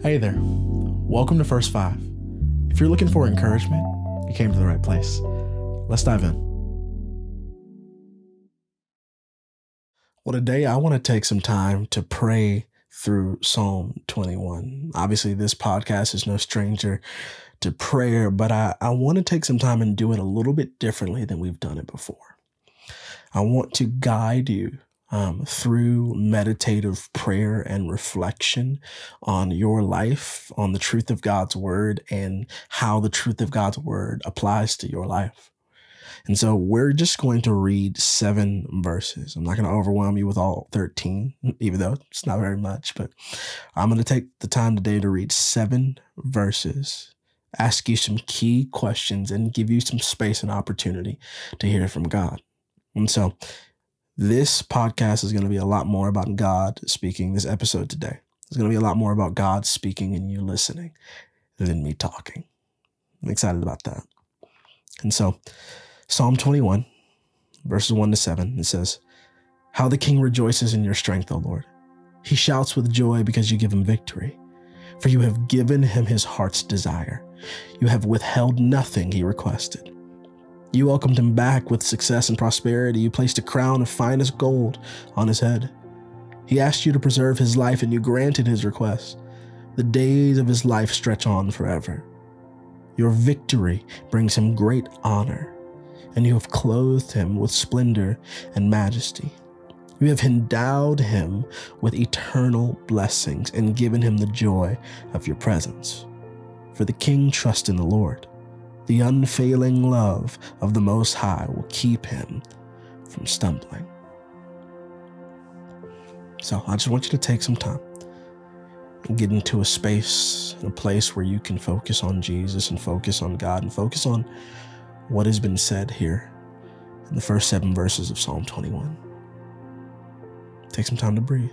Hey there. Welcome to First Five. If you're looking for encouragement, you came to the right place. Let's dive in. Well, today I want to take some time to pray through Psalm 21. Obviously, this podcast is no stranger to prayer, but I, I want to take some time and do it a little bit differently than we've done it before. I want to guide you um, through meditative prayer and reflection on your life, on the truth of God's word, and how the truth of God's word applies to your life. And so we're just going to read seven verses. I'm not going to overwhelm you with all 13, even though it's not very much, but I'm going to take the time today to read seven verses, ask you some key questions, and give you some space and opportunity to hear from God. And so this podcast is going to be a lot more about God speaking. This episode today is going to be a lot more about God speaking and you listening than me talking. I'm excited about that. And so, Psalm 21, verses 1 to 7, it says, How the king rejoices in your strength, O Lord. He shouts with joy because you give him victory. For you have given him his heart's desire. You have withheld nothing he requested. You welcomed him back with success and prosperity. You placed a crown of finest gold on his head. He asked you to preserve his life, and you granted his request. The days of his life stretch on forever. Your victory brings him great honor, and you have clothed him with splendor and majesty. You have endowed him with eternal blessings and given him the joy of your presence. For the king trusts in the Lord the unfailing love of the Most High will keep him from stumbling. So I just want you to take some time and get into a space and a place where you can focus on Jesus and focus on God and focus on what has been said here in the first seven verses of Psalm 21. Take some time to breathe.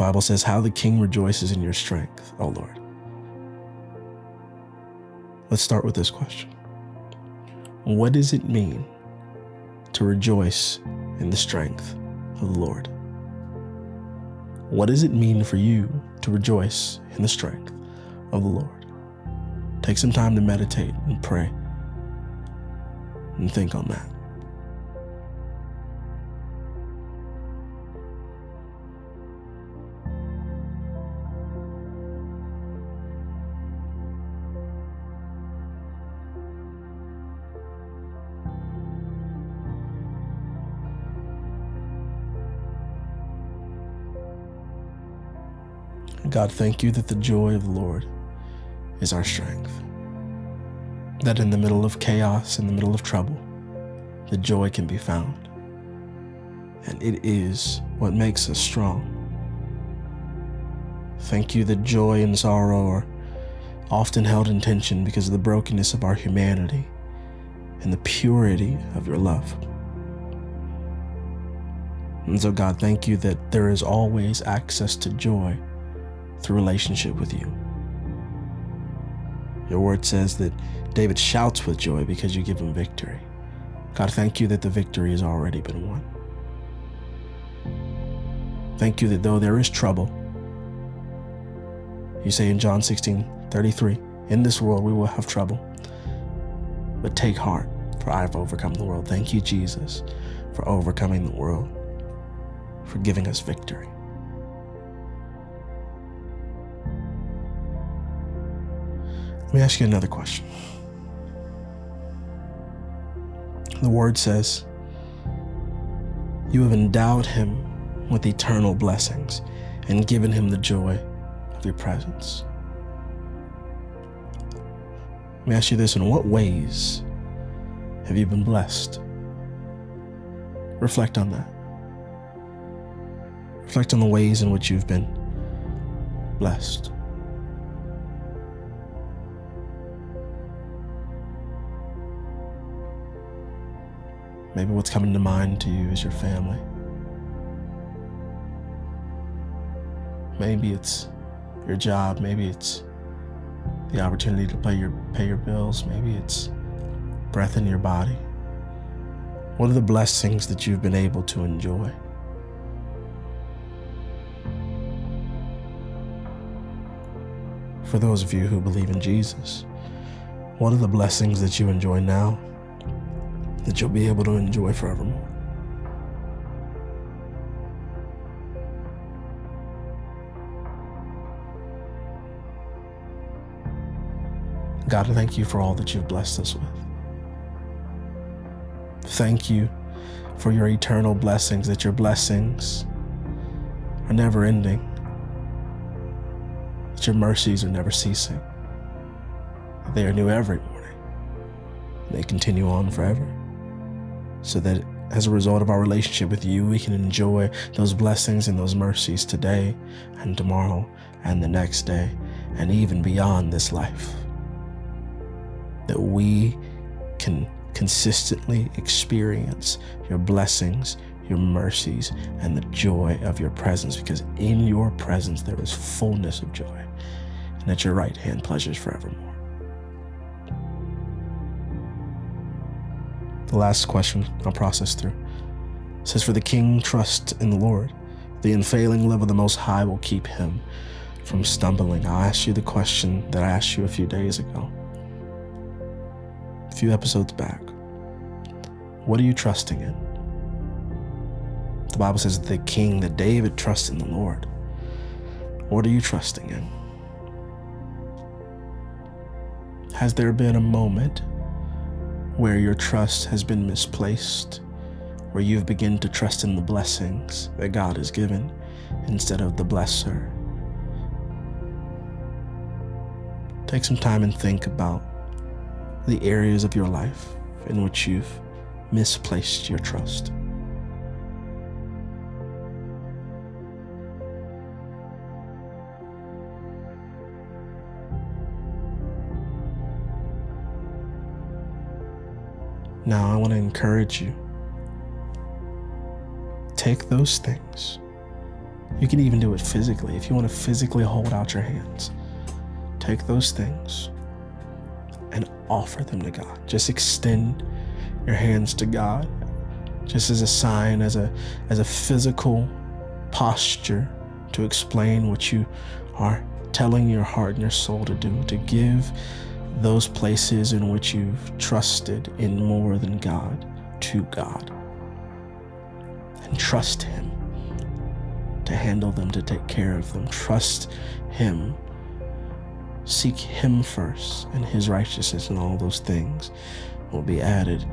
Bible says, How the king rejoices in your strength, O Lord. Let's start with this question What does it mean to rejoice in the strength of the Lord? What does it mean for you to rejoice in the strength of the Lord? Take some time to meditate and pray and think on that. God, thank you that the joy of the Lord is our strength. That in the middle of chaos, in the middle of trouble, the joy can be found. And it is what makes us strong. Thank you that joy and sorrow are often held in tension because of the brokenness of our humanity and the purity of your love. And so, God, thank you that there is always access to joy through relationship with you. Your word says that David shouts with joy because you give him victory. God, thank you that the victory has already been won. Thank you that though there is trouble, you say in John 16 33, in this world we will have trouble, but take heart, for I have overcome the world. Thank you, Jesus, for overcoming the world, for giving us victory. Let me ask you another question. The word says, You have endowed him with eternal blessings and given him the joy of your presence. Let me ask you this in what ways have you been blessed? Reflect on that. Reflect on the ways in which you've been blessed. Maybe what's coming to mind to you is your family. Maybe it's your job. Maybe it's the opportunity to pay your pay your bills. Maybe it's breath in your body. What are the blessings that you've been able to enjoy? For those of you who believe in Jesus, what are the blessings that you enjoy now that you'll be able to enjoy forevermore? God, thank you for all that you've blessed us with. Thank you for your eternal blessings, that your blessings are never ending, that your mercies are never ceasing, that they are new every morning, they continue on forever, so that as a result of our relationship with you, we can enjoy those blessings and those mercies today and tomorrow and the next day and even beyond this life that we can consistently experience your blessings, your mercies, and the joy of your presence, because in your presence there is fullness of joy, and at your right hand pleasures forevermore. The last question I'll process through says, For the king trusts in the Lord, the unfailing love of the Most High will keep him from stumbling. I'll ask you the question that I asked you a few days ago a few episodes back. What are you trusting in? The Bible says the king, that David, trusts in the Lord. What are you trusting in? Has there been a moment where your trust has been misplaced, where you've begun to trust in the blessings that God has given instead of the blesser? Take some time and think about the areas of your life in which you've misplaced your trust. Now, I want to encourage you. Take those things. You can even do it physically. If you want to physically hold out your hands, take those things and offer them to God. Just extend your hands to God just as a sign as a as a physical posture to explain what you are telling your heart and your soul to do to give those places in which you've trusted in more than God to God and trust him to handle them to take care of them trust him Seek Him first and His righteousness, and all those things will be added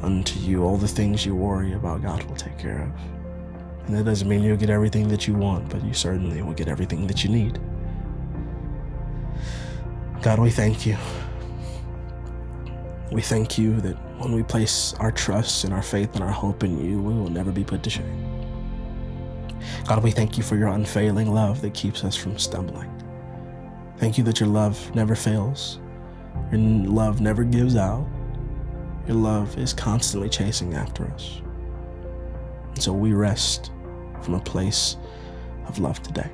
unto you. All the things you worry about, God will take care of. And that doesn't mean you'll get everything that you want, but you certainly will get everything that you need. God, we thank you. We thank you that when we place our trust and our faith and our hope in you, we will never be put to shame. God, we thank you for your unfailing love that keeps us from stumbling. Thank you that your love never fails. Your love never gives out. Your love is constantly chasing after us. And so we rest from a place of love today.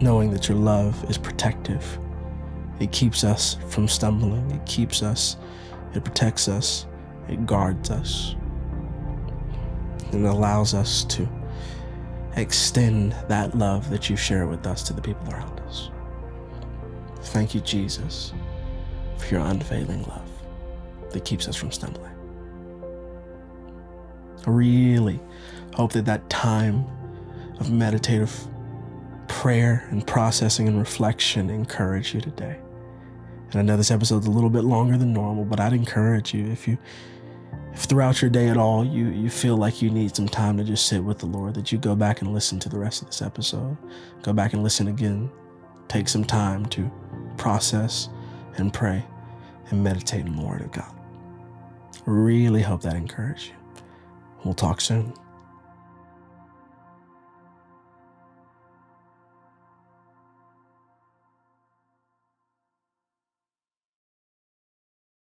Knowing that your love is protective. It keeps us from stumbling. It keeps us. It protects us. It guards us. And allows us to extend that love that you share with us to the people around us. Thank you, Jesus, for your unfailing love that keeps us from stumbling. I really hope that that time of meditative prayer and processing and reflection encourage you today. And I know this episode's a little bit longer than normal, but I'd encourage you if you if throughout your day at all you, you feel like you need some time to just sit with the Lord, that you go back and listen to the rest of this episode. Go back and listen again. Take some time to process and pray and meditate on the Word of God. Really hope that encourages you. We'll talk soon.